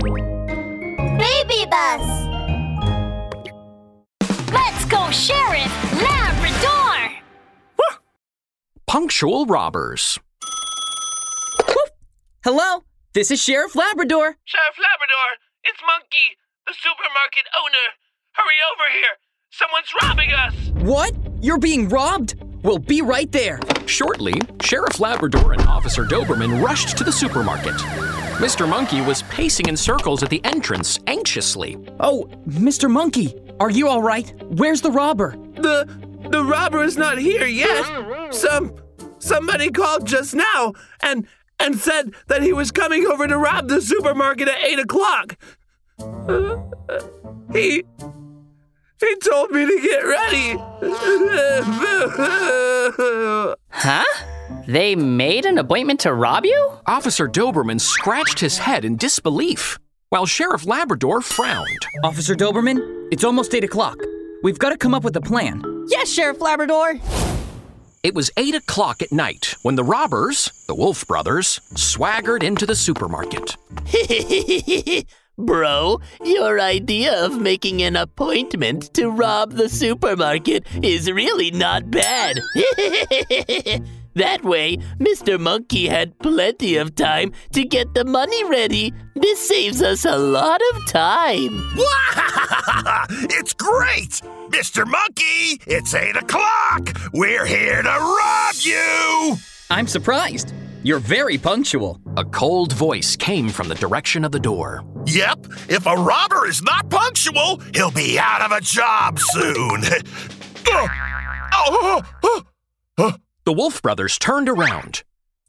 Baby bus! Let's go, Sheriff Labrador! Punctual robbers. Hello, this is Sheriff Labrador. Sheriff Labrador, it's Monkey, the supermarket owner. Hurry over here. Someone's robbing us. What? You're being robbed? We'll be right there. Shortly, Sheriff Labrador and Officer Doberman rushed to the supermarket. Mr. Monkey was pacing in circles at the entrance anxiously. Oh, Mr. Monkey, are you all right? Where's the robber? The the robber is not here yet. Some somebody called just now and and said that he was coming over to rob the supermarket at eight o'clock. Uh, he he told me to get ready. Huh? They made an appointment to rob you? Officer Doberman scratched his head in disbelief, while Sheriff Labrador frowned. Officer Doberman, it's almost 8 o'clock. We've got to come up with a plan. Yes, Sheriff Labrador. It was 8 o'clock at night when the robbers, the Wolf brothers, swaggered into the supermarket. Bro, your idea of making an appointment to rob the supermarket is really not bad. that way, Mr. Monkey had plenty of time to get the money ready. This saves us a lot of time. it's great! Mr. Monkey, it's 8 o'clock! We're here to rob you! I'm surprised. You're very punctual. A cold voice came from the direction of the door. Yep, if a robber is not punctual, he'll be out of a job soon. The Wolf brothers turned around.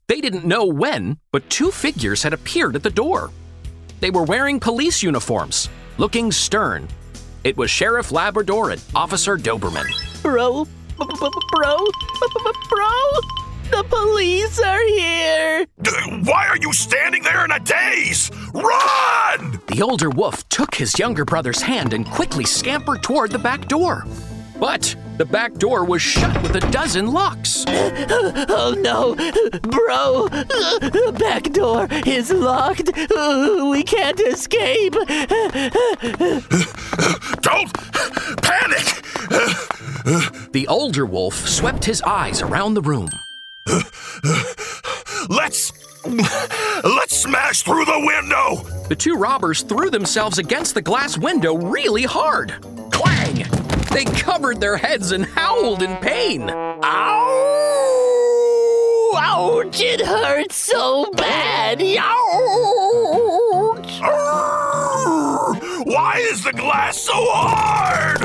They didn't know when, but two figures had appeared at the door. They were wearing police uniforms, looking stern. It was Sheriff Labrador and Officer Doberman. Bro, bro, bro, the police are here. Why are you standing there in a daze? Run! The older wolf took his younger brother's hand and quickly scampered toward the back door. But the back door was shut with a dozen locks. Oh no, bro! The back door is locked. We can't escape. Don't panic! The older wolf swept his eyes around the room. Let's. Let's smash through the window! The two robbers threw themselves against the glass window really hard. Clang! They covered their heads and howled in pain. Ow! Ouch! It hurts so bad! Ouch! Why is the glass so hard?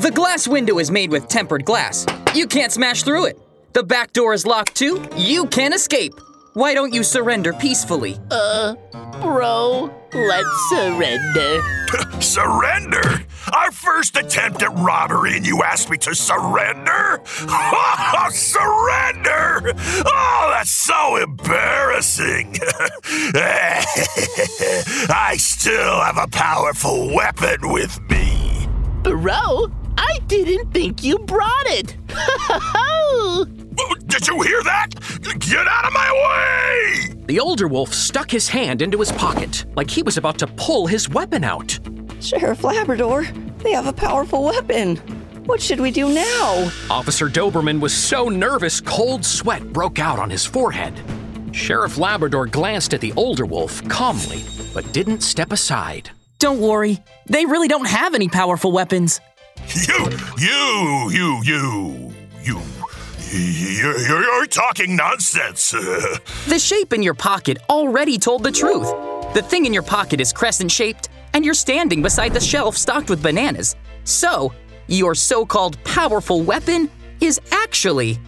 The glass window is made with tempered glass. You can't smash through it. The back door is locked too. You can't escape. Why don't you surrender peacefully? Uh, bro, let's surrender. surrender? Our first attempt at robbery, and you asked me to surrender? surrender? Oh, that's so embarrassing. I still have a powerful weapon with me. Bro, I didn't think you brought it. Get out of my way! The older wolf stuck his hand into his pocket like he was about to pull his weapon out. Sheriff Labrador, they have a powerful weapon. What should we do now? Officer Doberman was so nervous, cold sweat broke out on his forehead. Sheriff Labrador glanced at the older wolf calmly, but didn't step aside. Don't worry, they really don't have any powerful weapons. You, you, you, you, you. You're, you're talking nonsense. the shape in your pocket already told the truth. The thing in your pocket is crescent shaped, and you're standing beside the shelf stocked with bananas. So, your so called powerful weapon is actually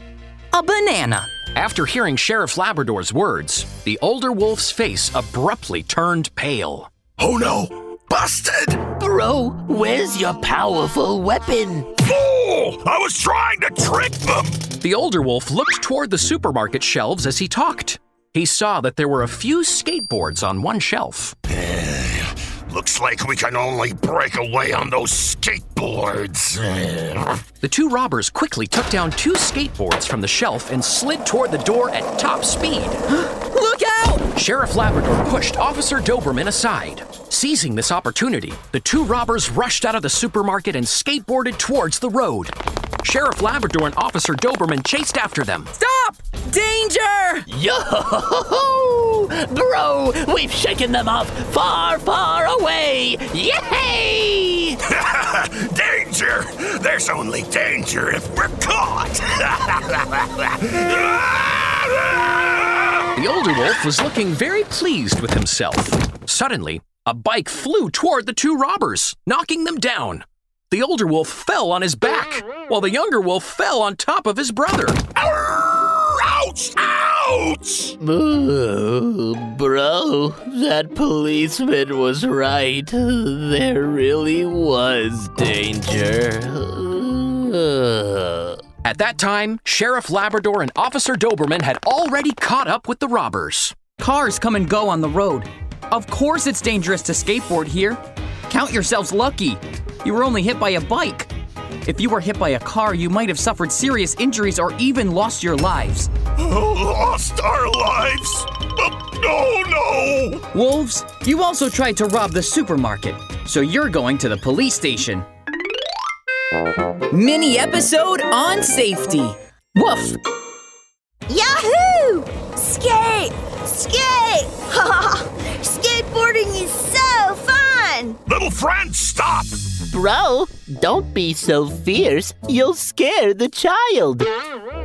a banana. After hearing Sheriff Labrador's words, the older wolf's face abruptly turned pale. Oh no! Busted! Bro, where's your powerful weapon? Fool! I was trying to trick them! The older wolf looked toward the supermarket shelves as he talked. He saw that there were a few skateboards on one shelf. Eh, looks like we can only break away on those skateboards. Eh. The two robbers quickly took down two skateboards from the shelf and slid toward the door at top speed. Look! Sheriff Labrador pushed Officer Doberman aside. Seizing this opportunity, the two robbers rushed out of the supermarket and skateboarded towards the road. Sheriff Labrador and Officer Doberman chased after them. Stop! Danger! Yo! Bro, we've shaken them off far, far away! Yay! danger! There's only danger if we're caught! The older wolf was looking very pleased with himself. Suddenly, a bike flew toward the two robbers, knocking them down. The older wolf fell on his back, while the younger wolf fell on top of his brother. Ouch! Ouch! Ooh, bro, that policeman was right. There really was danger. Ugh. At that time, Sheriff Labrador and Officer Doberman had already caught up with the robbers. Cars come and go on the road. Of course it's dangerous to skateboard here. Count yourselves lucky. You were only hit by a bike. If you were hit by a car, you might have suffered serious injuries or even lost your lives. Lost our lives? Oh, no! Wolves, you also tried to rob the supermarket, so you're going to the police station. Mini episode on safety. Woof! Yahoo! Skate! Skate! Skateboarding is so fun! Little friend, stop! Bro, don't be so fierce. You'll scare the child.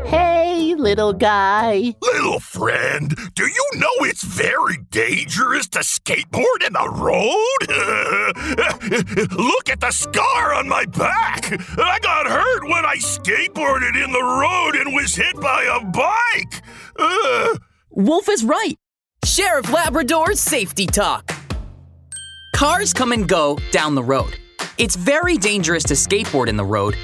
Hey, little guy. Little friend, do you know it's very dangerous to skateboard in the road? Look at the scar on my back. I got hurt when I skateboarded in the road and was hit by a bike. Uh, Wolf is right. Sheriff Labrador's safety talk. Cars come and go down the road. It's very dangerous to skateboard in the road.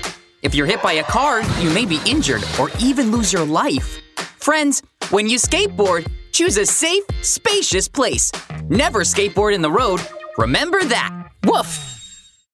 If you're hit by a car, you may be injured or even lose your life. Friends, when you skateboard, choose a safe, spacious place. Never skateboard in the road. Remember that. Woof!